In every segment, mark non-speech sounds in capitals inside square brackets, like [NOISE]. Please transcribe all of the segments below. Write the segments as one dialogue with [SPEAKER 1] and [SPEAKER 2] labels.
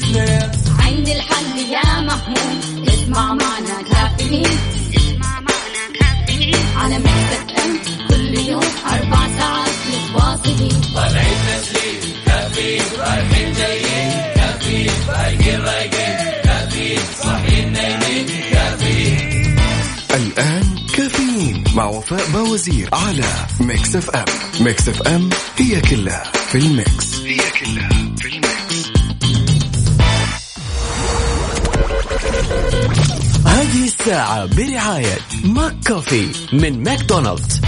[SPEAKER 1] سنين
[SPEAKER 2] عندي الحل يا محمود اسمع معنا كافيين. اسمع معنا كافيين. على مكتب ام كل يوم أربع ساعات متواصلين.
[SPEAKER 3] طالعين تسليم كافيين رايحين جايين. كافيين رايقين رايقين كافيين صاحيين نايمين. كافيين
[SPEAKER 4] الآن كافيين مع وفاء بوازير على ميكس أف أم. ميكس أف أم هي كلها في ال mix. هي كلها.
[SPEAKER 5] الساعة برعاية McCoffee من ماكدونالدز.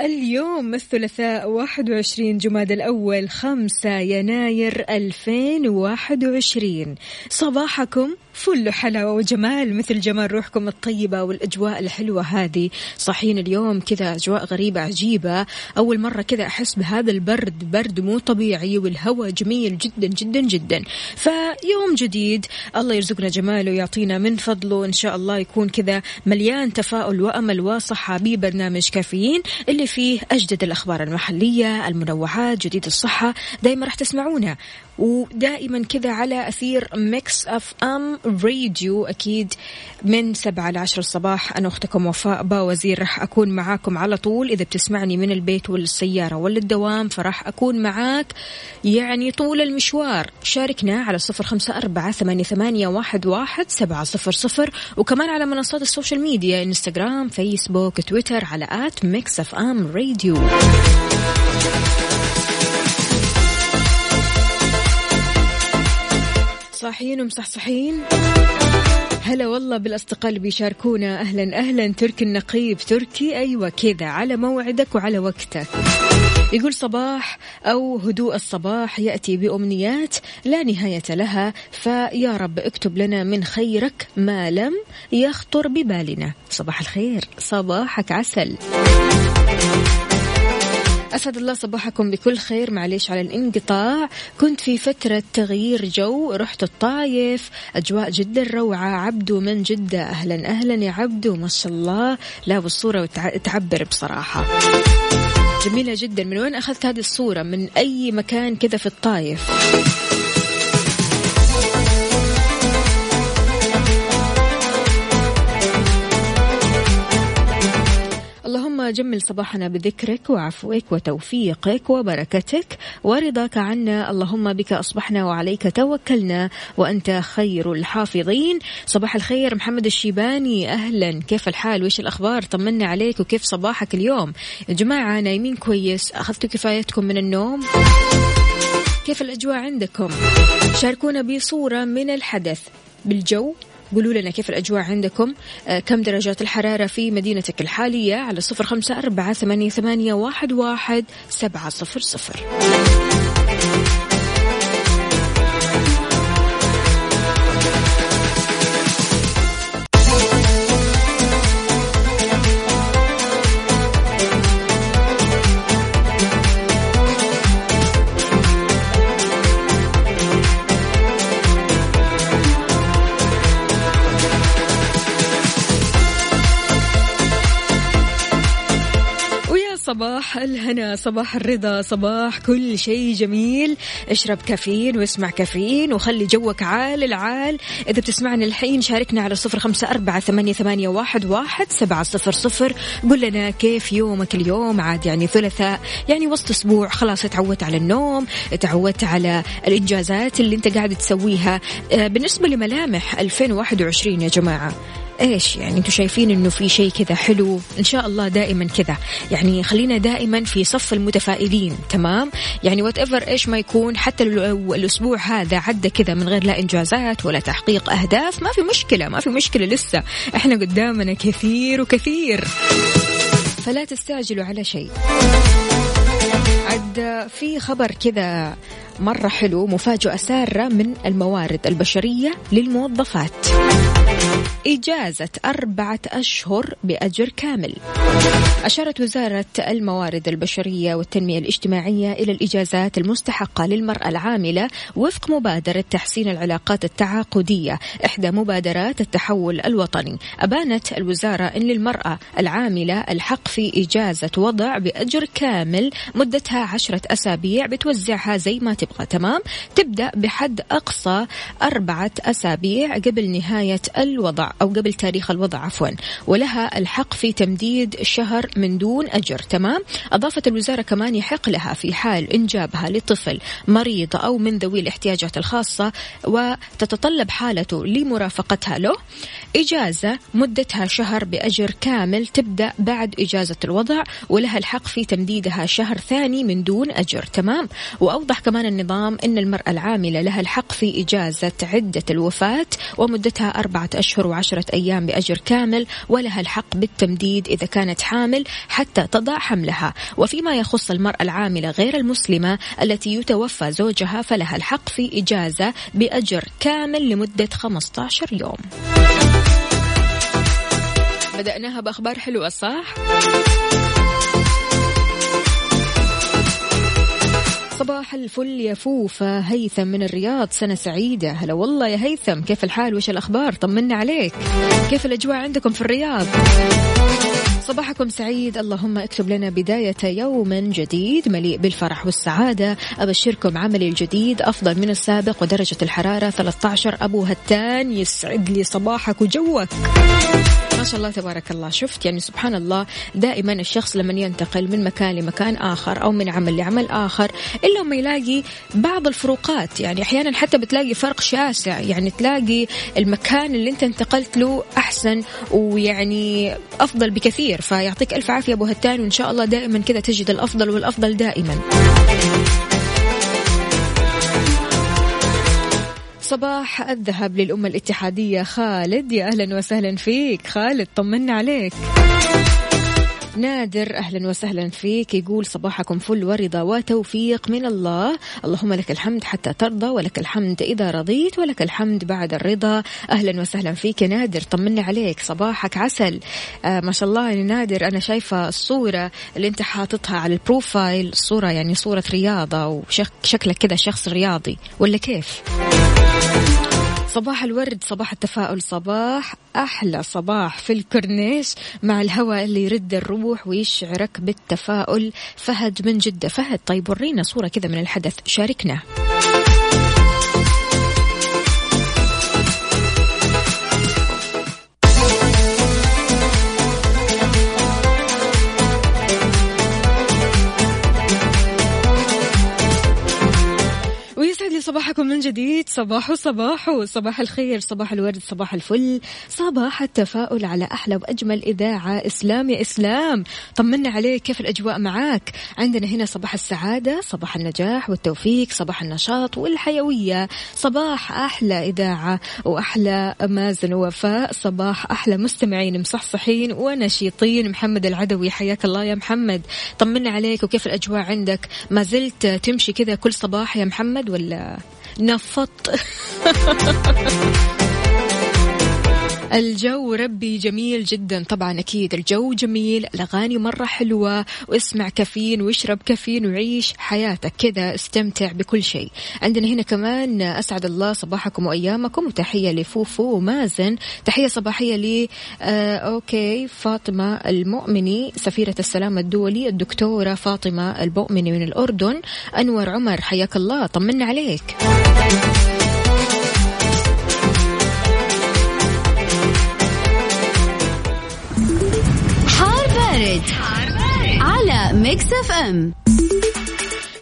[SPEAKER 6] اليوم الثلاثاء 21 جماد الأول 5 يناير 2021 صباحكم فل حلاوة وجمال مثل جمال روحكم الطيبة والأجواء الحلوة هذه. صاحين اليوم كذا أجواء غريبة عجيبة. أول مرة كذا أحس بهذا البرد برد مو طبيعي والهواء جميل جدا جدا جدا. فيوم جديد. الله يرزقنا جماله ويعطينا من فضله. إن شاء الله يكون كذا مليان تفاؤل وأمل وصحة ببرنامج كافيين اللي فيه أجدد الأخبار المحلية المنوعات جديد الصحة. دايما راح تسمعونا. ودائما كذا على أثير Mix FM Radio أكيد من سبعة لعشر الصباح أنا أختكم وفاء باوزير راح أكون معاكم على طول. إذا بتسمعني من البيت ولا السيارة ولا الدوام فراح أكون معاك. يعني طول المشوار شاركنا على صفر خمسة أربعة ثمانية واحد, واحد سبعة صفر صفر. وكمان على منصات ال social media إنستغرام فيسبوك تويتر على at Mix FM Radio صاحيين ومصحصحين. هلا والله بالأصدقاء اللي بيشاركونا. أهلا أهلا. تركي النقيب تركي أيوه كذا. على موعدك وعلى وقتك. يقول صباح أو هدوء الصباح. يأتي بأمنيات لا نهاية لها. فيا رب اكتب لنا من خيرك ما لم يخطر ببالنا. صباح الخير. صباحك عسل. أسعد الله صباحكم بكل خير. معليش على الانقطاع. كنت في فترة تغيير جو رحت الطايف. أجواء جدا روعة. عبدو من جدة. أهلا أهلا يا عبدو. ما شاء الله. لا والصورة وتع- تعبر بصراحة. جميلة جدا. من وين أخذت هذه الصورة؟ من أي مكان كذا في الطايف؟ جمل صباحنا بذكرك وعفوك وتوفيقك وبركتك ورضاك عنا. اللهم بك أصبحنا وعليك توكلنا وأنت خير الحافظين. صباح الخير محمد الشيباني. أهلا. كيف الحال؟ وإيش الأخبار؟ طمنا عليك وكيف صباحك اليوم؟ يا جماعة نايمين كويس. أخذتوا كفايتكم من النوم؟ كيف الأجواء عندكم؟ شاركونا بصورة من الحدث. بالجو قولوا لنا كيف الأجواء عندكم؟ آه، كم درجات الحرارة في مدينتك الحالية؟ على صفر خمسة أربعة ثمانية, واحد سبعة صفر صفر. صباح الهنا صباح الرضا صباح كل شيء جميل. اشرب كافيين واسمع كافيين وخلي جوك عال العال. إذا بتسمعنا الحين شاركنا على صفر خمسة أربعة ثمانية, ثمانية واحد, واحد سبعة صفر صفر. قل لنا كيف يومك اليوم؟ عاد يعني ثلاثاء يعني وسط أسبوع. خلاص تعودت على النوم تعودت على الإنجازات اللي أنت قاعد تسويها. آه، بالنسبة لملامح 2021 يا جماعة. إيش يعني أنتم شايفين إنه في شيء كذا حلو؟ إن شاء الله دائما كذا. يعني خلينا دائما في صف المتفائلين تمام؟ يعني وات ايفر إيش ما يكون حتى لو الأسبوع هذا عدى كذا من غير لا إنجازات ولا تحقيق أهداف ما في مشكلة ما في مشكلة لسه. إحنا قدامنا كثير وكثير. فلا تستعجلوا على شيء. عد في خبر كذا مرة حلو مفاجأة سارة من الموارد البشرية للموظفات. إجازة أربعة أشهر بأجر كامل. أشارت وزارة الموارد البشرية والتنمية الاجتماعية إلى الإجازات المستحقة للمرأة العاملة وفق مبادرة تحسين العلاقات التعاقدية إحدى مبادرات التحول الوطني. أبانت الوزارة أن للمرأة العاملة الحق في إجازة وضع بأجر كامل مدتها عشرة أسابيع بتوزعها زي ما تبغى تمام. تبدأ بحد أقصى أربعة أسابيع قبل نهاية الوضع أو قبل تاريخ الوضع عفوا. ولها الحق في تمديد شهر من دون أجر تمام؟ أضافت الوزارة كمان يحق لها في حال إنجابها لطفل مريض أو من ذوي الاحتياجات الخاصة وتتطلب حالته لمرافقتها له. إجازة مدتها شهر بأجر كامل تبدأ بعد إجازة الوضع ولها الحق في تمديدها شهر ثاني من دون أجر تمام؟ وأوضح كمان النظام أن المرأة العاملة لها الحق في إجازة عدة الوفاة ومدتها أربعة أشهر وعشرة أيام بأجر كامل ولها الحق بالتمديد إذا كانت حامل حتى تضع حملها وفيما يخص المرأة العاملة غير المسلمة التي يتوفى زوجها فلها الحق في إجازة بأجر كامل لمدة 15 يوم بدأناها بأخبار حلوة صح؟ صباح الفل يا فوفا. هيثم من الرياض سنة سعيدة. هلا والله يا هيثم. كيف الحال؟ وش الأخبار؟ طمنا عليك. كيف الأجواء عندكم في الرياض؟ صباحكم سعيد. اللهم اكتب لنا بداية يوم جديد مليء بالفرح والسعادة. أبشركم عملي الجديد أفضل من السابق ودرجة الحرارة 13 أبو هتان يسعد لي صباحك وجوك. ما شاء الله تبارك الله. شفت يعني سبحان الله دائما الشخص لما ينتقل من مكان لمكان آخر أو من عمل لعمل آخر إلا ما يلاقي بعض الفروقات. يعني أحيانا حتى بتلاقي فرق شاسع. يعني تلاقي المكان اللي أنت انتقلت له أحسن ويعني أفضل بكثير. فيعطيك ألف عافية أبو هتان وإن شاء الله دائما كذا تجد الأفضل والأفضل دائما. صباح الذهب للأمة الاتحادية. خالد يا أهلا وسهلا فيك. خالد طمنا عليك. نادر أهلا وسهلا فيك. يقول صباحكم فل ورضا وتوفيق من الله. اللهم لك الحمد حتى ترضى ولك الحمد إذا رضيت ولك الحمد بعد الرضا. أهلا وسهلا فيك يا نادر طمني عليك صباحك عسل. آه ما شاء الله يا نادر أنا شايفة الصورة اللي أنت حاططها على ال profile صورة يعني صورة رياضة وشكلك كذا شخص رياضي ولا كيف؟ صباح الورد صباح التفاؤل صباح أحلى صباح في الكورنيش مع الهواء اللي يرد الروح ويشعرك بالتفاؤل. فهد من جدة. فهد طيب ورينا صورة كذا من الحدث. شاركنا. صباحكم من جديد. صباح صباح صباح الخير صباح الورد صباح الفل. صباح التفاؤل على أحلى وأجمل إذاعة إسلام يا إسلام. طمنا عليك كيف الأجواء معاك؟ عندنا هنا صباح السعادة صباح النجاح والتوفيق صباح النشاط والحيوية. صباح أحلى إذاعة وأحلى مازن ووفاء. صباح أحلى مستمعين مصحصحين ونشيطين. محمد العدوي حياك الله يا محمد. طمنا عليك وكيف الأجواء عندك؟ ما زلت تمشي كذا كل صباح يا محمد ولا نفط. [LAUGHS] الجو ربي جميل جدا. طبعا أكيد الجو جميل الأغاني مرة حلوة واسمع كافيين واشرب كافيين وعيش حياتك كذا استمتع بكل شيء. عندنا هنا كمان أسعد الله صباحكم وأيامكم وتحية لفوفو ومازن. تحية صباحية لي آه أوكي فاطمة المؤمني سفيرة السلام الدولي الدكتورة فاطمة المؤمني من الأردن أنور عمر حياك الله طمنا عليك.
[SPEAKER 2] Mix FM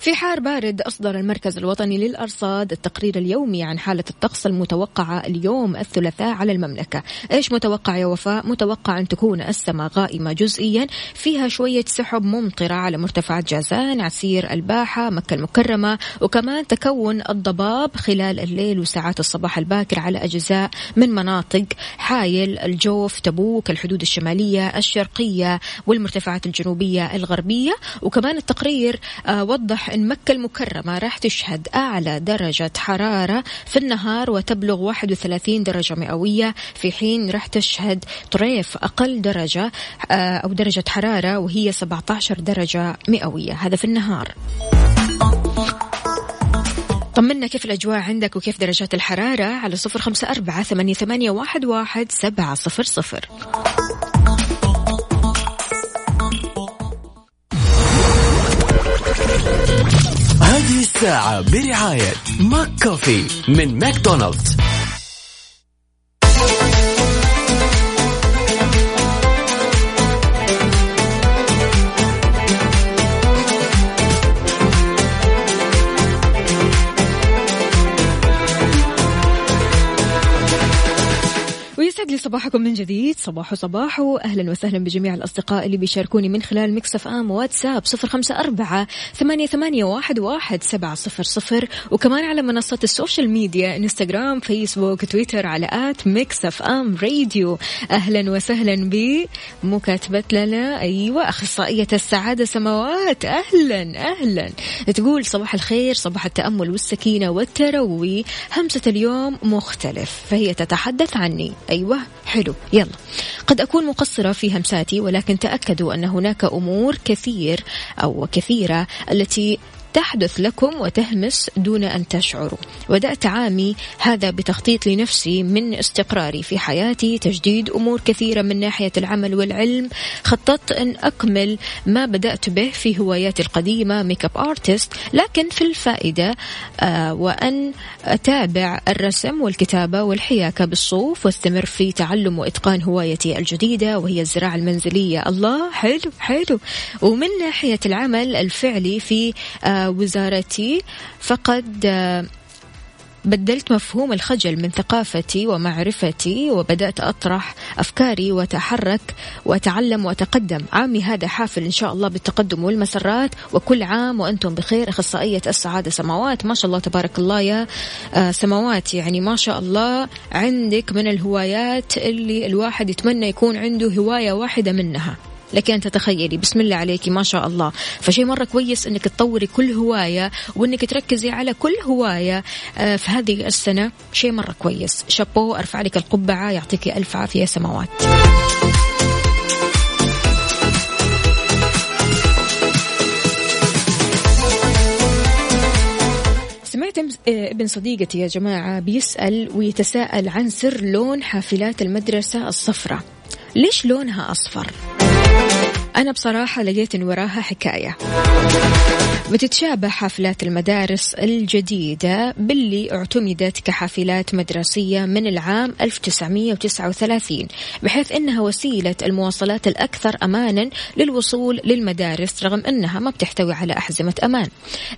[SPEAKER 6] في حار بارد أصدر المركز الوطني للأرصاد التقرير اليومي عن حالة الطقس المتوقعة اليوم الثلاثاء على المملكة إيش متوقع يا وفاء؟ متوقع أن تكون السماء غائمة جزئيا فيها شوية سحب ممطرة على مرتفعات جازان عسير الباحة مكة المكرمة وكمان تكون الضباب خلال الليل وساعات الصباح الباكر على أجزاء من مناطق حايل الجوف تبوك الحدود الشمالية الشرقية والمرتفعات الجنوبية الغربية وكمان التقرير آه، وضح إن مكة المكرمة راح تشهد أعلى درجة حرارة في النهار وتبلغ 31 درجة مئوية. في حين راح تشهد طريف أقل درجة آه، أو درجة حرارة وهي 17 درجة مئوية. هذا في النهار. طمنا كيف الأجواء عندك وكيف درجات الحرارة؟ على صفر خمسة أربعة ثمانية, واحد سبعة صفر صفر.
[SPEAKER 5] هذه الساعة برعاية McCoffee من ماكدونالدز.
[SPEAKER 6] صباحكم من جديد. صباح صباح. أهلا وسهلا بجميع الأصدقاء اللي بيشاركوني من خلال Mix FM واتساب صفر خمسة أربعة ثمانية, ثمانية واحد, واحد سبعة صفر صفر. وكمان على منصات ال social media إنستغرام فيسبوك تويتر على at Mix FM Radio. أهلا وسهلا بمكاتبة لنا أيوة أخصائية السعادة سماوات. أهلا أهلا. تقول صباح الخير صباح التأمل والسكينة والتروي. همسة اليوم مختلف فهي تتحدث عني. أيوة. حلو يلا. قد أكون مقصرة في همساتي ولكن تأكدوا أن هناك أمور كثير أو كثيرة التي تحدث لكم وتهمس دون أن تشعروا. بدأت عامي هذا بتخطيط لنفسي من استقراري في حياتي تجديد أمور كثيرة من ناحية العمل والعلم. خططت أن أكمل ما بدأت به في هواياتي القديمة makeup artist لكن في الفائدة آه وأن أتابع الرسم والكتابة والحياكة بالصوف واستمر في تعلم وإتقان هوايتي الجديدة وهي الزراعة المنزلية. الله حلو حلو. ومن ناحية العمل الفعلي في آه وزارتي فقد آه، بدلت مفهوم الخجل من ثقافتي ومعرفتي وبدأت أطرح أفكاري وأتحرك وأتعلم وأتقدم. عامي هذا حافل إن شاء الله بالتقدم والمسرات. وكل عام وأنتم بخير أخصائية السعادة سماوات. ما شاء الله تبارك الله يا آه، سماوات. يعني ما شاء الله عندك من الهوايات اللي الواحد يتمنى يكون عنده هواية واحدة منها. لك أن تتخيلي. بسم الله عليك ما شاء الله. فشيء مرة كويس أنك تطوري كل هواية وأنك تركزي على كل هواية آه، في هذه السنة. شيء مرة كويس. شابو أرفع لك القبعة يعطيك ألف عافية سماوات. سمعت آه، ابن صديقتي يا جماعة بيسأل ويتساءل عن سر لون حافلات المدرسة الصفراء. ليش لونها أصفر؟ Thank you. أنا بصراحة لقيت إن وراها حكاية. بتتشابه حافلات المدارس الجديدة باللي اعتمدت كحافلات مدرسية من العام 1939 بحيث أنها وسيلة المواصلات الأكثر أمانا للوصول للمدارس رغم أنها ما بتحتوي على أحزمة أمان.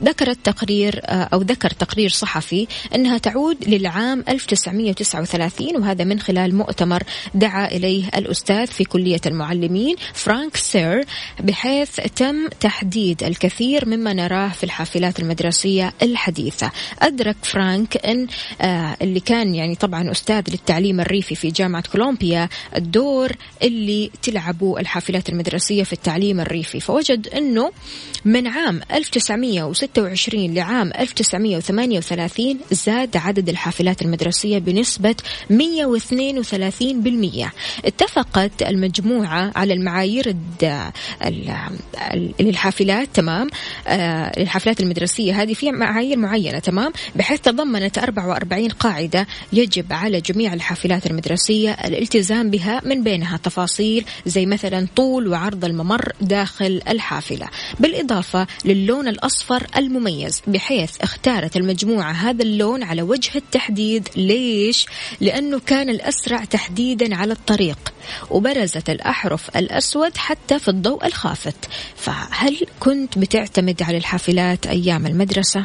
[SPEAKER 6] ذكرت تقرير آه، أو ذكر تقرير صحفي أنها تعود للعام 1939 وهذا من خلال مؤتمر دعا إليه الأستاذ في كلية المعلمين فرانك سير بحيث تم تحديد الكثير مما نراه في الحافلات المدرسية الحديثة. أدرك فرانك أن آه اللي كان يعني طبعا أستاذ للتعليم الريفي في جامعة كولومبيا الدور اللي تلعبه الحافلات المدرسية في التعليم الريفي. فوجد أنه من عام 1926 لعام 1938 زاد عدد الحافلات المدرسية بنسبة 132% اتفقت المجموعة على المعايير للحافلات تمام. آه، الحفلات المدرسية هذه في معايير معينة تمام. بحيث تضمنت 44 قاعدة يجب على جميع الحافلات المدرسية الالتزام بها من بينها تفاصيل زي مثلا طول وعرض الممر داخل الحافلة. بالإضافة للون الأصفر المميز بحيث اختارت المجموعة هذا اللون على وجه التحديد. ليش؟ لأنه كان الأسرع تحديدا على الطريق وبرزت الأحرف الأسود حتى في الضوء الخافت فهل كنت بتعتمد على الحافلات أيام المدرسة؟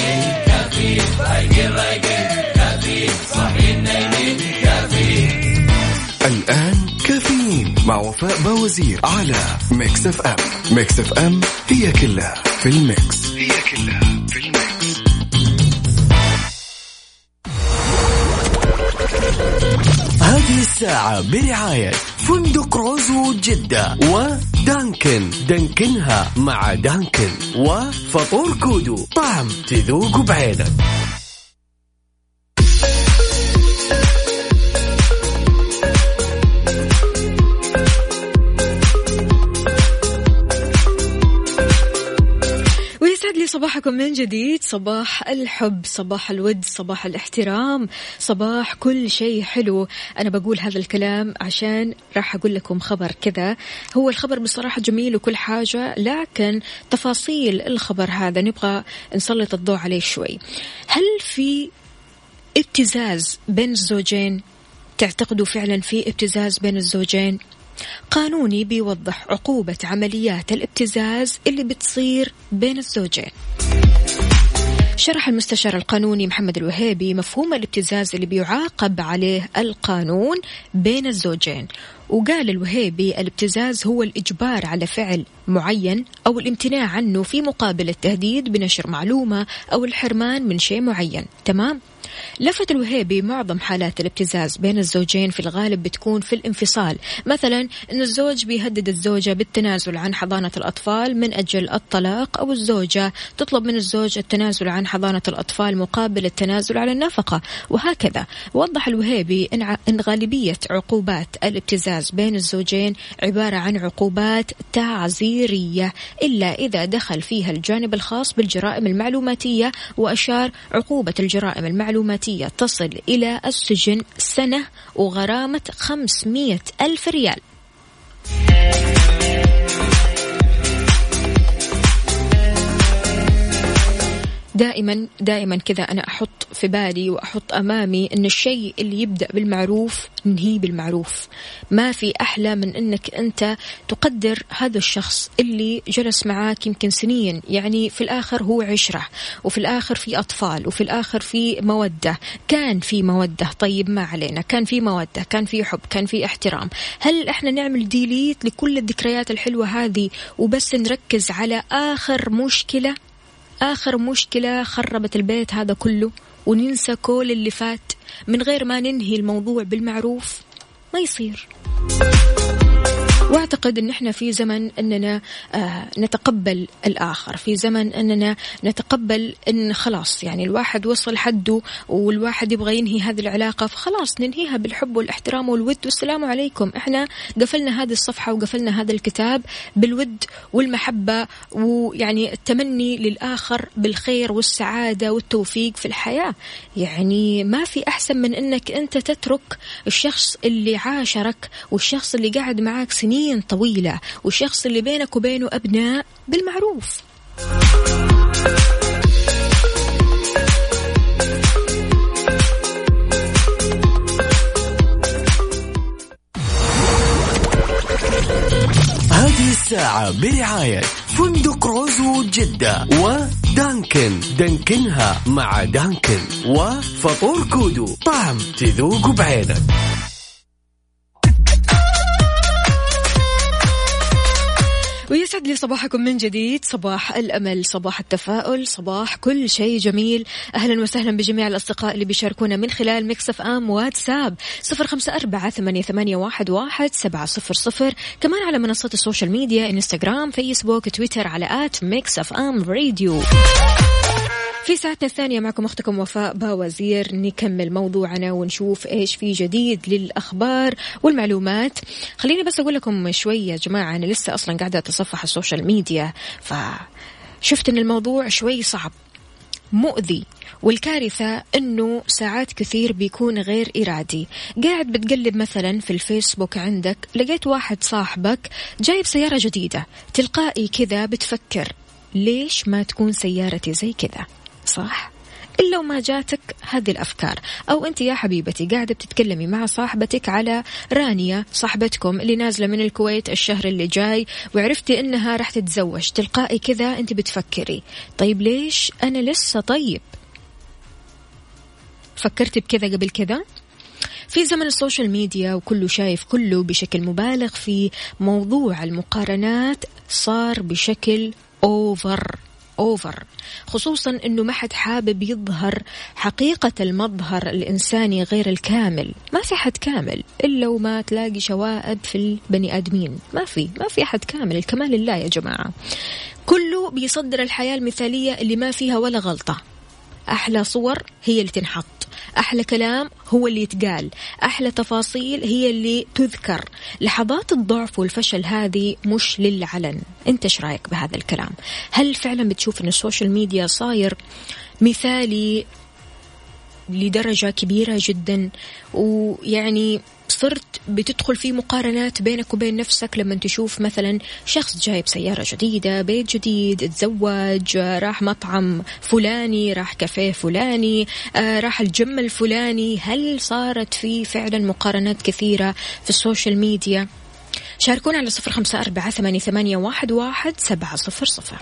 [SPEAKER 4] وفاء باوزير على Mix FM Mix FM هي كلها في ال mix. هي كلها في ال mix.
[SPEAKER 5] هذه الساعة برعاية فندق روزوود جدة ودانكن. دانكنها مع دانكن وفطور كودو. طعم تذوق بعينك.
[SPEAKER 6] صباحكم من جديد. صباح الحب صباح الود صباح الاحترام صباح كل شيء حلو. أنا بقول هذا الكلام عشان راح أقول لكم خبر كذا. هو الخبر بصراحة جميل وكل حاجة لكن تفاصيل الخبر هذا نبغى نسلط الضوء عليه شوي. هل في ابتزاز بين الزوجين؟ تعتقدوا فعلا في ابتزاز بين الزوجين؟ قانوني بيوضح عقوبة عمليات الابتزاز اللي بتصير بين الزوجين. شرح المستشار القانوني محمد الوهيبي مفهوم الابتزاز اللي بيعاقب عليه القانون بين الزوجين. وقال الوهيبي الابتزاز هو الإجبار على فعل معين أو الامتناع عنه في مقابل التهديد بنشر معلومة أو الحرمان من شيء معين. تمام؟ لفت الوهيبي معظم حالات الابتزاز بين الزوجين في الغالب بتكون في الانفصال. مثلا أن الزوج بيهدد الزوجة بالتنازل عن حضانة الأطفال من أجل الطلاق أو الزوجة تطلب من الزوج التنازل عن حضانة الأطفال مقابل التنازل على النفقة. وهكذا وضح الوهيبي إن غالبية عقوبات الابتزاز بين الزوجين عبارة عن عقوبات تعزيرية إلا إذا دخل فيها الجانب الخاص بالجرائم المعلوماتية وأشار عقوبة الجرائم المعلوماتية تصل إلى السجن سنة وغرامة 500 ألف ريال. دائما دائما كذا أنا أحط في بالي وأحط أمامي إن الشيء اللي يبدأ بالمعروف ننهيه بالمعروف. ما في أحلى من إنك أنت تقدر هذا الشخص اللي جلس معاك يمكن سنين يعني في الآخر هو عشرة وفي الآخر في أطفال وفي الآخر في مودة. كان في مودة طيب ما علينا. كان في مودة كان في حب كان في احترام. هل إحنا نعمل ديليت لكل الذكريات الحلوة هذه وبس نركز على آخر مشكلة؟ آخر مشكلة خربت البيت هذا كله وننسى كل اللي فات من غير ما ننهي الموضوع بالمعروف. ما يصير. واعتقد إن إحنا في زمن إننا آه نتقبل الآخر في زمن إننا نتقبل إن خلاص يعني الواحد وصل حده والواحد يبغى ينهي هذه العلاقة فخلاص ننهيها بالحب والاحترام والود والسلام عليكم. إحنا قفلنا هذه الصفحة وقفلنا هذا الكتاب بالود والمحبة ويعني التمني للآخر بالخير والسعادة والتوفيق في الحياة. يعني ما في أحسن من إنك أنت تترك الشخص اللي عاشرك والشخص اللي قاعد معاك سنين طويلة والشخص اللي بينك وبينه أبناء بالمعروف.
[SPEAKER 5] هذه الساعة برعاية فندق روزوود جدة ودانكن. دانكنها مع دانكن وفطور كودو. طعم تذوق بعينك.
[SPEAKER 6] ويسعد لي صباحكم من جديد. صباح الأمل صباح التفاؤل صباح كل شيء جميل. أهلا وسهلا بجميع الأصدقاء اللي بيشاركونا من خلال Mix FM واتساب. صفر خمسة أربعة ثمانية واحد, واحد سبعة صفر صفر. كمان على منصات ال social media إنستغرام فيسبوك تويتر على at Mix FM Radio. في ساعتنا الثانية معكم أختكم وفاء باوزير. نكمل موضوعنا ونشوف إيش في جديد للأخبار والمعلومات. خليني بس أقول لكم شوي يا جماعة أنا لسه أصلا قاعدة أتصفح ال social media فشفت أن الموضوع شوي صعب مؤذي والكارثة أنه ساعات كثير بيكون غير إرادي. قاعد بتقلب مثلا في الفيسبوك عندك لقيت واحد صاحبك جايب سيارة جديدة تلقائي كذا بتفكر ليش ما تكون سيارتي زي كذا؟ صح؟ إلا وما جاتك هذه الأفكار. أو أنت يا حبيبتي قاعدة بتتكلمي مع صاحبتك على رانيا صاحبتكم اللي نازلة من الكويت الشهر اللي جاي وعرفتي إنها راح تتزوج. تلقائي كذا أنت بتفكري. طيب ليش أنا لسه طيب؟ فكرتي بكذا قبل كذا؟ في زمن ال social media وكله شايف كله بشكل مبالغ في موضوع المقارنات صار بشكل over over خصوصا إنه ما حد حابب يظهر حقيقة المظهر الإنساني غير الكامل. ما في حد كامل إلا وما تلاقي شوائب في البني آدمين. ما في ما في حد كامل. الكمال لله يا جماعة. كله بيصدر الحياة المثالية اللي ما فيها ولا غلطة. أحلى صور هي اللي تنحط. أحلى كلام هو اللي يتقال. أحلى تفاصيل هي اللي تذكر. لحظات الضعف والفشل هذه مش للعلن. أنت إيش رأيك بهذا الكلام؟ هل فعلا بتشوف أن ال social media صاير مثالي لدرجة كبيرة جدا. ويعني صرت بتدخل في مقارنات بينك وبين نفسك لما تشوف مثلا شخص جايب سيارة جديدة بيت جديد تزوج راح مطعم فلاني راح كافيه فلاني آه، راح الجيم الفلاني. هل صارت في فعلا مقارنات كثيرة في ال social media؟ شاركونا على صفر خمسة أربعة ثمانية واحد, واحد سبعة صفر صفر.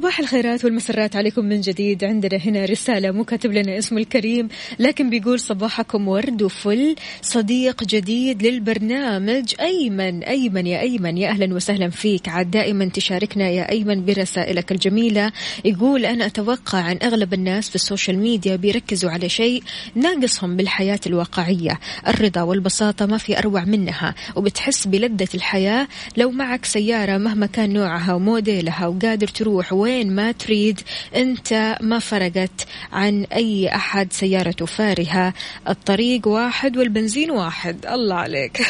[SPEAKER 6] صباح الخيرات والمسرات عليكم من جديد. عندنا هنا رسالة مو كاتب لنا اسمه الكريم لكن بيقول صباحكم ورد وفل صديق جديد للبرنامج. أيمن أيمن يا أيمن يا أهلا وسهلا فيك. عاد دائما تشاركنا يا أيمن برسائلك الجميلة. يقول أنا أتوقع عن أغلب الناس في ال social media بيركزوا على شيء ناقصهم بالحياة الواقعية. الرضا والبساطة ما في أروع منها وبتحس بلذة الحياة لو معك سيارة مهما كان نوعها وموديلها وقادر تروح وين ما تريد انت ما فرقت عن أي أحد سيارته فارهة. الطريق واحد والبنزين واحد. الله عليك. [LAUGHS]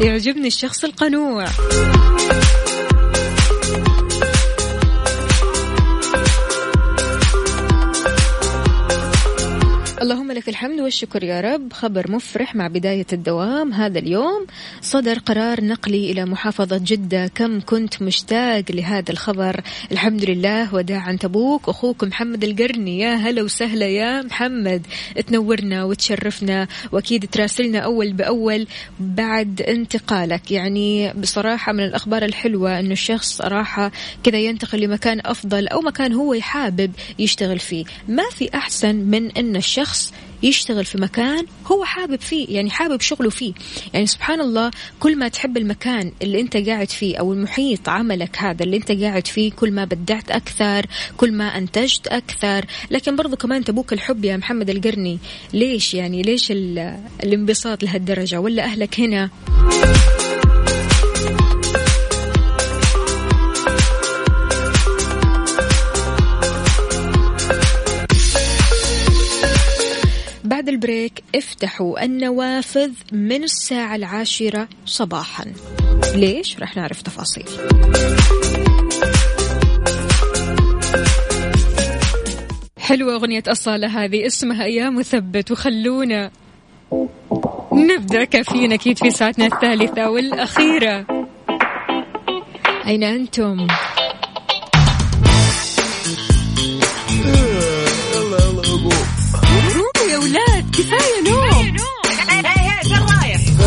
[SPEAKER 6] يعجبني الشخص القنوع. اللهم لك الحمد والشكر يا رب. خبر مفرح مع بداية الدوام هذا اليوم. صدر قرار نقلي إلى محافظة جدة. كم كنت مشتاق لهذا الخبر. الحمد لله. وداعا تبوك. أخوك محمد القرني. يا هلا وسهلا يا محمد. تنورنا وتشرفنا. وأكيد تراسلنا أول بأول بعد انتقالك. يعني بصراحة من الأخبار الحلوة أنه الشخص صراحة كذا ينتقل لمكان أفضل أو مكان هو حابب يشتغل فيه. ما في أحسن من أن الشخص شخص يشتغل في مكان هو حابب فيه يعني حابب شغله فيه. يعني سبحان الله كل ما تحب المكان اللي انت قاعد فيه أو المحيط عملك هذا اللي انت قاعد فيه كل ما بدعت أكثر كل ما أنتجت أكثر. لكن برضو كمان تبوك الحب يا محمد القرني. ليش يعني؟ ليش الانبساط لهالدرجة؟ ولا أهلك هنا؟ بعد البريك افتحوا النوافذ من الساعة العاشرة صباحا ليش؟ رح نعرف تفاصيل حلوة أغنية أصالة هذه اسمها يا مثبت وخلونا نبدأ كافيين أكيد في ساعتنا الثالثة والأخيرة أين أنتم؟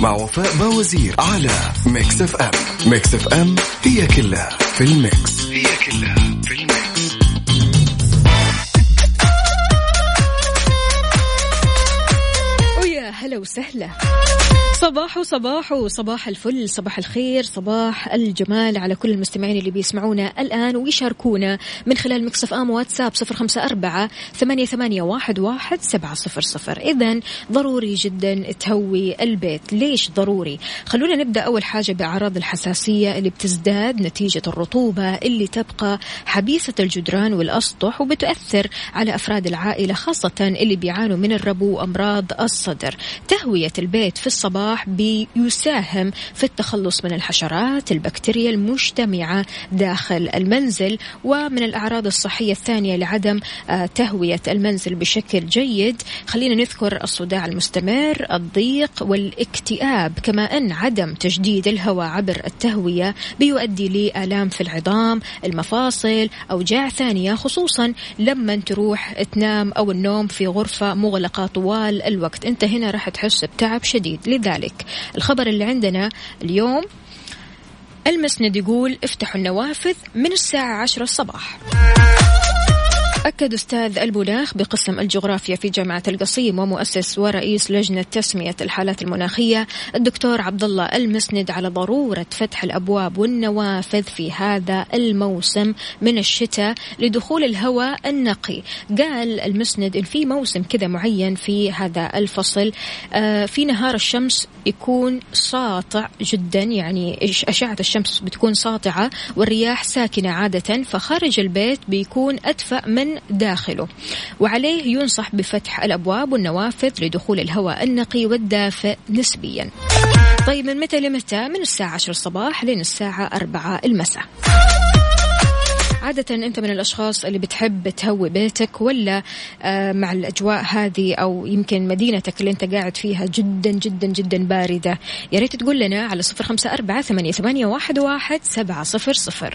[SPEAKER 4] مع وفاء باوزير على Mix FM Mix FM هي كلها في ال mix. هي كلها في ال
[SPEAKER 6] mix. هلا وسهلا صباح صباح صباح الفل صباح الخير صباح الجمال على كل المستمعين اللي بيسمعونا الآن ويشاركونا من خلال Mix FM واتساب صفر خمسة أربعة ثمانية, ثمانية واحد, واحد سبعة صفر صفر. إذا ضروري جدا تهوي البيت. ليش ضروري؟ خلونا نبدأ أول حاجة بأعراض الحساسية اللي بتزداد نتيجة الرطوبة اللي تبقى حبيسة الجدران والأسطح وبتؤثر على أفراد العائلة خاصة اللي بيعانوا من الربو وأمراض الصدر. تهوية البيت في الصباح بيساهم في التخلص من الحشرات البكتيريا المجتمعة داخل المنزل ومن الأعراض الصحية الثانية لعدم آه، تهوية المنزل بشكل جيد. خلينا نذكر الصداع المستمر الضيق والاكتئاب كما أن عدم تجديد الهواء عبر التهوية بيؤدي لآلام في العظام المفاصل أوجاع ثانية خصوصا لما تروح تنام أو النوم في غرفة مغلقة طوال الوقت. أنت هنا راح تحس بتعب شديد. لذلك ذلك الخبر اللي عندنا اليوم المسند يقول افتحوا النوافذ من الساعة عشرة الصباح. أكد أستاذ المناخ بقسم الجغرافيا في جامعة القصيم ومؤسس ورئيس لجنة تسمية الحالات المناخية الدكتور عبد الله المسند على ضرورة فتح الأبواب والنوافذ في هذا الموسم من الشتاء لدخول الهواء النقي. قال المسند إن في موسم كذا معين في هذا الفصل. آه، في نهار الشمس يكون ساطع جدا يعني أشعة الشمس بتكون ساطعة والرياح ساكنة عادة فخارج البيت بيكون أدفأ من داخله. وعليه ينصح بفتح الأبواب والنوافذ لدخول الهواء النقي والدافئ نسبيا. طيب من متى لمتى؟ من الساعة 10 الصباح لين الساعة 4 المساء. عادة أنت من الأشخاص اللي بتحب تهوي بيتك ولا آه، مع الأجواء هذه أو يمكن مدينتك اللي أنت قاعد فيها جدا جدا جدا باردة؟ يا ريت تقول لنا على صفر خمسة أربعة ثمانية, واحد سبعة صفر صفر.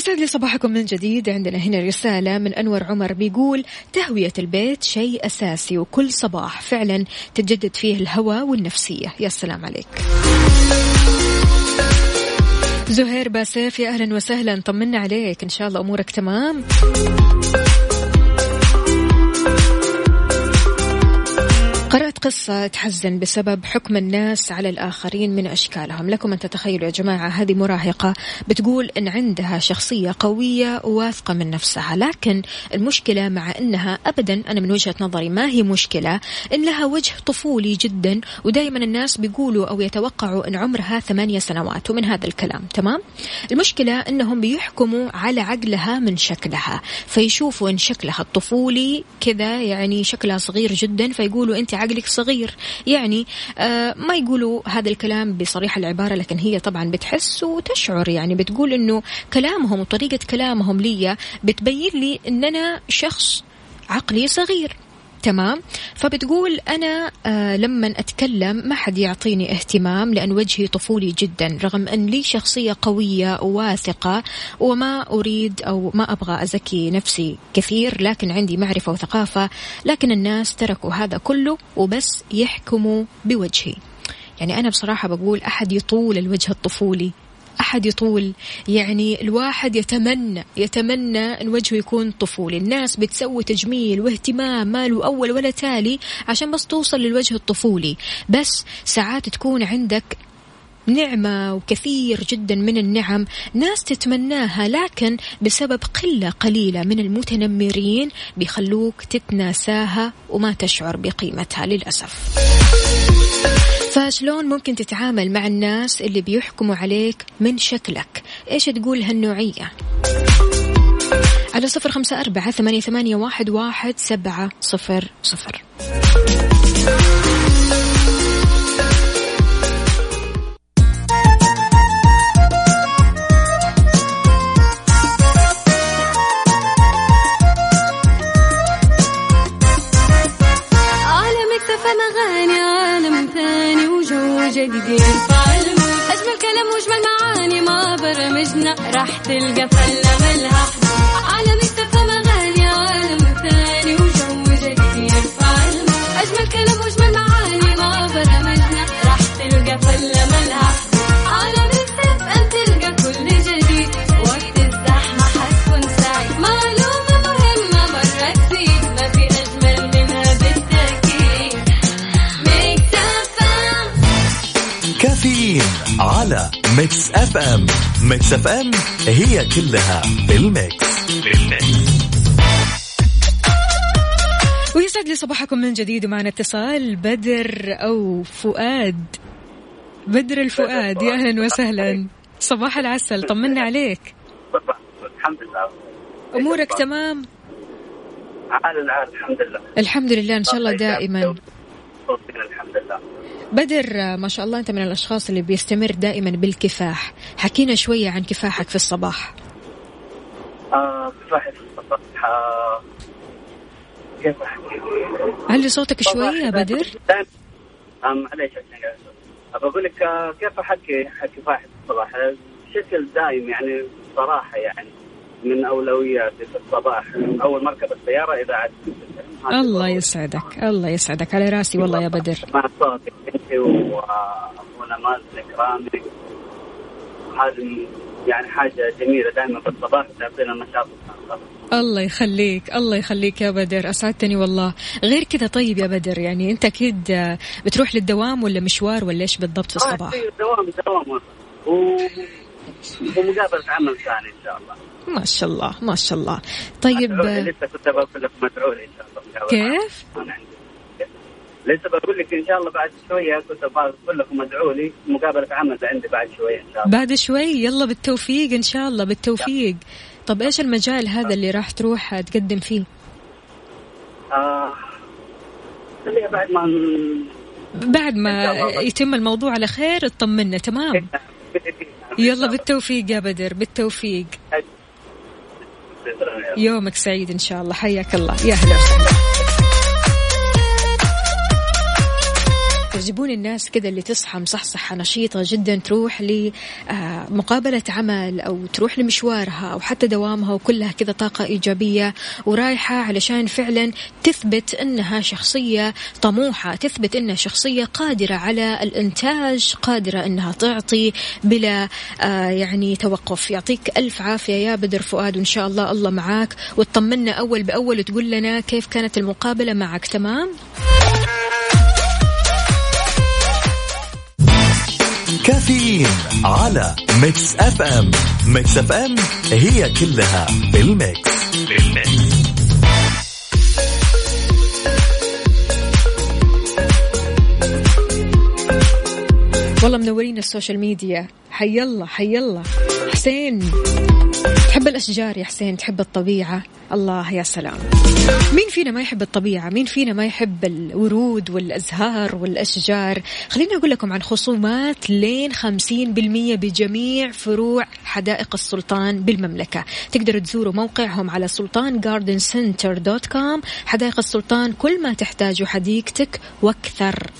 [SPEAKER 6] ويسعد لي صباحكم من جديد. عندنا هنا رسالة من أنور عمر بيقول تهوية البيت شيء أساسي وكل صباح فعلا تتجدد فيه الهواء والنفسية. يا سلام عليك. زهير باسيف يا أهلا وسهلا طمنا عليك. إن شاء الله أمورك تمام. قرأت قصة تحزن بسبب حكم الناس على الآخرين من أشكالهم. لكم أن تتخيلوا يا جماعة هذه مراهقة بتقول أن عندها شخصية قوية وواثقة من نفسها. لكن المشكلة مع أنها أبدا أنا من وجهة نظري ما هي مشكلة إن لها وجه طفولي جدا ودائما الناس بيقولوا أو يتوقعوا أن عمرها ثمانية سنوات ومن هذا الكلام. تمام؟ المشكلة أنهم بيحكموا على عقلها من شكلها فيشوفوا أن شكلها الطفولي كذا يعني شكلها صغير جدا فيقولوا أنت عقلك صغير. يعني آه ما يقولوا هذا الكلام بصريح العبارة لكن هي طبعا بتحس وتشعر. يعني بتقول إنه كلامهم وطريقة كلامهم لي بتبين لي إن أنا شخص عقلي صغير. تمام. فبتقول أنا آه لما أتكلم ما حد يعطيني اهتمام لأن وجهي طفولي جدا رغم أن لي شخصية قوية وواثقة وما أريد أو ما أبغى أزكي نفسي كثير لكن عندي معرفة وثقافة لكن الناس تركوا هذا كله وبس يحكموا بوجهي. يعني أنا بصراحة بقول أحد يطول الوجه الطفولي. أحد يطول. يعني الواحد يتمنى يتمنى أن وجهه يكون طفولي. الناس بتسوي تجميل واهتمام ماله أول ولا تالي عشان بس توصل للوجه الطفولي. بس ساعات تكون عندك نعمة وكثير جدا من النعم ناس تتمناها لكن بسبب قلة قليلة من المتنمرين بيخلوك تتناساها وما تشعر بقيمتها للأسف. فشلون ممكن تتعامل مع الناس اللي بيحكموا عليك من شكلك؟ إيش تقول هالنوعية؟ على صفر خمسة أربعة ثمانية, ثمانية واحد, واحد سبعة صفر صفر.
[SPEAKER 2] أجمل كلام وأجمل معاني ما برمجنا راح تلقى فلة
[SPEAKER 5] Mix FM Mix FM هي كلها في ال mix. في ال mix
[SPEAKER 6] ويسعد لي صباحكم من جديد ومعنا اتصال بدر أو فؤاد. بدر الفؤاد يا أهلا وسهلا. صباح العسل طمنا عليك.
[SPEAKER 7] الحمد لله
[SPEAKER 6] أمورك تمام؟
[SPEAKER 7] عال العال الحمد لله.
[SPEAKER 6] الحمد لله إن شاء الله دائما.
[SPEAKER 7] الحمد لله.
[SPEAKER 6] بدر ما شاء الله أنت من الأشخاص اللي بيستمر دائما بالكفاح. حكينا شوية عن كفاحك في الصباح.
[SPEAKER 7] آه كفاحي في الصباح. آه كيف؟
[SPEAKER 6] علي صوتك شوية يا بدر؟
[SPEAKER 7] آه معليش أقول لك آه كيف أحكي كفاحي في الصباح؟ بشكل دايم يعني صراحة يعني. من اولوياتي في الصباح أول ما اركب السيارة إذا عاد.
[SPEAKER 6] الله يسعدك الله يسعدك. على راسي والله يا بدر.
[SPEAKER 7] مع صوتك أنت واخونا مازن كرامي. هذه يعني حاجة جميلة دائما في الصباح تعطينا نشاط.
[SPEAKER 6] الله يخليك الله يخليك يا بدر. أسعدتني والله. غير كذا طيب يا بدر يعني أنت أكيد آه، بتروح للدوام ولا مشوار ولا إيش بالضبط في الصباح؟
[SPEAKER 7] آه، دوام دوام. و... ومقابلة عمل ثاني إن شاء الله.
[SPEAKER 6] ما شاء الله ما شاء الله. طيب
[SPEAKER 7] لسه كنت بقول لك مدعو إن شاء الله.
[SPEAKER 6] كيف؟
[SPEAKER 7] لسه بقول لك إن شاء الله بعد شوية كنت بقول لكم ادعوا لي مقابلة عمل عندي بعد شوية إن شاء الله.
[SPEAKER 6] بعد شوي؟ يلا بالتوفيق إن شاء الله بالتوفيق. طب إيش المجال هذا اللي راح تروح تقدم فيه؟
[SPEAKER 7] آه بعد ما
[SPEAKER 6] بعد ما. يتم الموضوع على خير اطمنا تمام؟ [LAUGHS] يلا بالتوفيق يا بدر بالتوفيق. يومك سعيد إن شاء الله. حياك الله. يا هلا وسهلا. يعجبوني الناس كذا اللي تصحى مصحصحة نشيطة جدا تروح لمقابلة عمل أو تروح لمشوارها أو حتى دوامها وكلها كذا طاقة إيجابية ورايحة علشان فعلا تثبت أنها شخصية طموحة تثبت أنها شخصية قادرة على الإنتاج قادرة أنها تعطي بلا آه يعني توقف. يعطيك ألف عافية يا بدر فؤاد وإن شاء الله الله معاك. وتطمنا أول بأول وتقول لنا كيف كانت المقابلة معك. تمام؟
[SPEAKER 5] كافيين على Mix FM Mix FM هي كلها في ال mix في ال mix
[SPEAKER 6] والله منورين ال social media. حي الله حي الله حسين. تحب الأشجار يا حسين؟ تحب الطبيعة؟ الله يا سلام. مين فينا ما يحب الطبيعة؟ مين فينا ما يحب الورود والأزهار والأشجار؟ خليني أقول لكم عن خصومات لين 50% بجميع فروع حدائق السلطان بالمملكة. تقدروا تزوروا موقعهم على Sultan Garden Center dot com حدائق السلطان كل ما تحتاجه حديقتك وأكثر.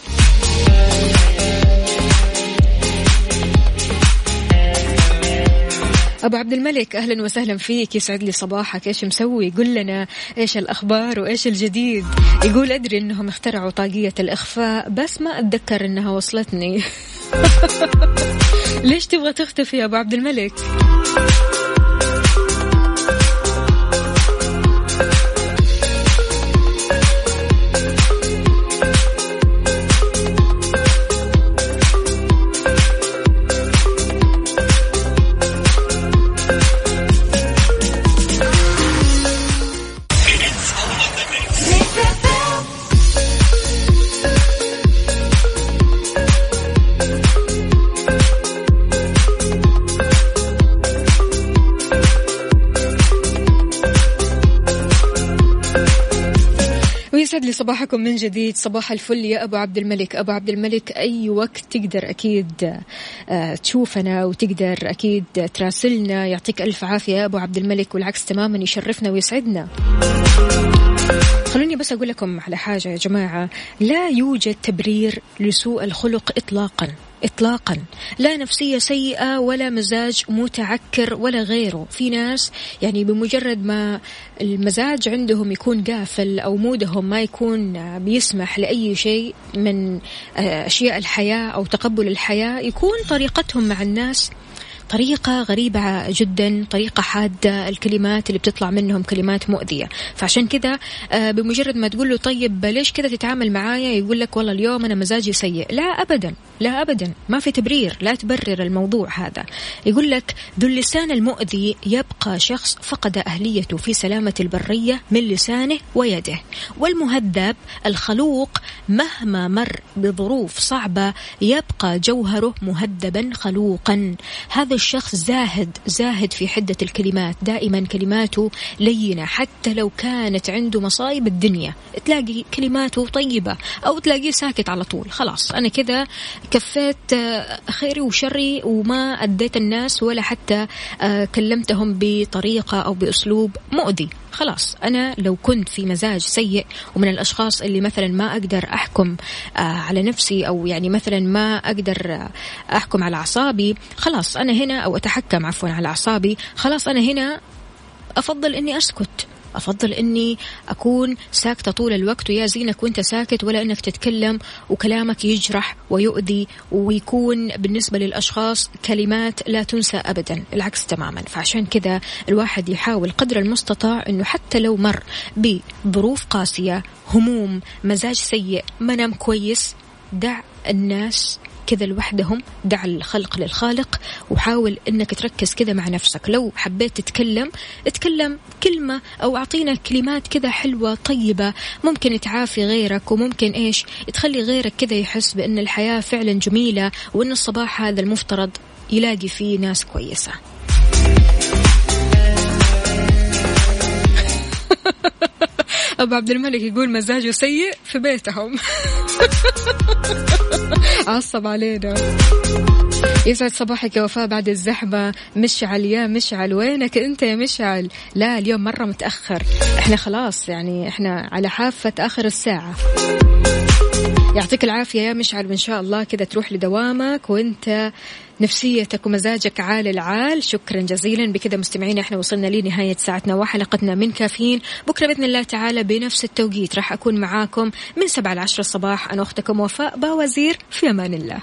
[SPEAKER 6] أبو عبد الملك أهلا وسهلا فيك. يسعد لي صباحك. إيش مسوي؟ قل لنا إيش الأخبار وإيش الجديد. يقول أدري إنهم اخترعوا طاقية الإخفاء بس ما أتذكر إنها وصلتني. [LAUGHS] ليش تبغى تختفي يا أبو عبد الملك؟ صباحكم من جديد. صباح الفل يا أبو عبد الملك. أبو عبد الملك أي وقت تقدر أكيد آه، تشوفنا وتقدر أكيد تراسلنا. يعطيك ألف عافية يا أبو عبد الملك والعكس تماما يشرفنا ويسعدنا. خلوني بس أقول لكم على حاجة يا جماعة. لا يوجد تبرير لسوء الخلق إطلاقا. لا نفسية سيئة ولا مزاج متعكر ولا غيره. في ناس يعني بمجرد ما المزاج عندهم يكون قافل أو مودهم ما يكون بيسمح لأي شيء من آه، أشياء الحياة أو تقبل الحياة يكون طريقتهم مع الناس طريقة غريبة جدا طريقة حادة الكلمات اللي بتطلع منهم كلمات مؤذية. فعشان كذا آه، بمجرد ما تقول له طيب ليش كذا تتعامل معايا يقول لك والله اليوم أنا مزاجي سيء. لا أبدا. لا أبدا ما في تبرير لا تبرر الموضوع هذا. يقول لك ذو اللسان المؤذي يبقى شخص فقد أهليته في سلامة البرية من لسانه ويده. والمهذب الخلوق مهما مر بظروف صعبة يبقى جوهره مهذبا خلوقا. هذا الشخص زاهد زاهد في حدة الكلمات دائما كلماته لينة حتى لو كانت عنده مصايب الدنيا. تلاقي كلماته طيبة أو تلاقيه ساكت على طول خلاص. أنا كذا كفيت آه، خيري وشري وما أديت الناس ولا حتى آه، كلمتهم بطريقة أو بأسلوب مؤذي. خلاص أنا لو كنت في مزاج سيء ومن الأشخاص اللي مثلا ما أقدر أحكم آه، على نفسي أو يعني مثلا ما أقدر أحكم على أعصابي خلاص أنا هنا أو أتحكم عفوا على أعصابي خلاص أنا هنا أفضل إني أسكت. أفضل إني أكون ساكتة طول الوقت ويا زينك وأنت ساكت ولا إنك تتكلم وكلامك يجرح ويؤذي ويكون بالنسبة للأشخاص كلمات لا تنسى أبدا العكس تماما. فعشان كذا الواحد يحاول قدر المستطاع إنه حتى لو مر بظروف قاسية هموم مزاج سيء منام كويس دع الناس كذا لوحدهم دع الخلق للخالق وحاول إنك تركز كذا مع نفسك. لو حبيت تتكلم اتكلم كلمة أو أعطينا كلمات كذا حلوة طيبة ممكن تعافي غيرك وممكن إيش تخلي غيرك كذا يحس بأن الحياة فعلا جميلة وأن الصباح هذا المفترض يلاقي فيه ناس كويسة. [LAUGHS] أبو عبد الملك يقول مزاجه سيء في بيتهم. [LAUGHS] عصب علينا. يسعد صباحك يا وفاء بعد الزحمة. مشعل يا مشعل وينك أنت يا مشعل؟ لا اليوم مرة متأخر. إحنا خلاص يعني إحنا على حافة آخر الساعة. يعطيك العافية يا مشعل وإن شاء الله كذا تروح لدوامك وأنت نفسيتك ومزاجك عال العال. شكرا جزيلا. بكذا مستمعين إحنا وصلنا لنهاية ساعتنا وحلقتنا من كافيين. بكرة بإذن الله تعالى بنفس التوقيت. راح أكون معاكم من سبعة لعشرة الصباح. أنا أختكم وفاء باوزير في أمان الله.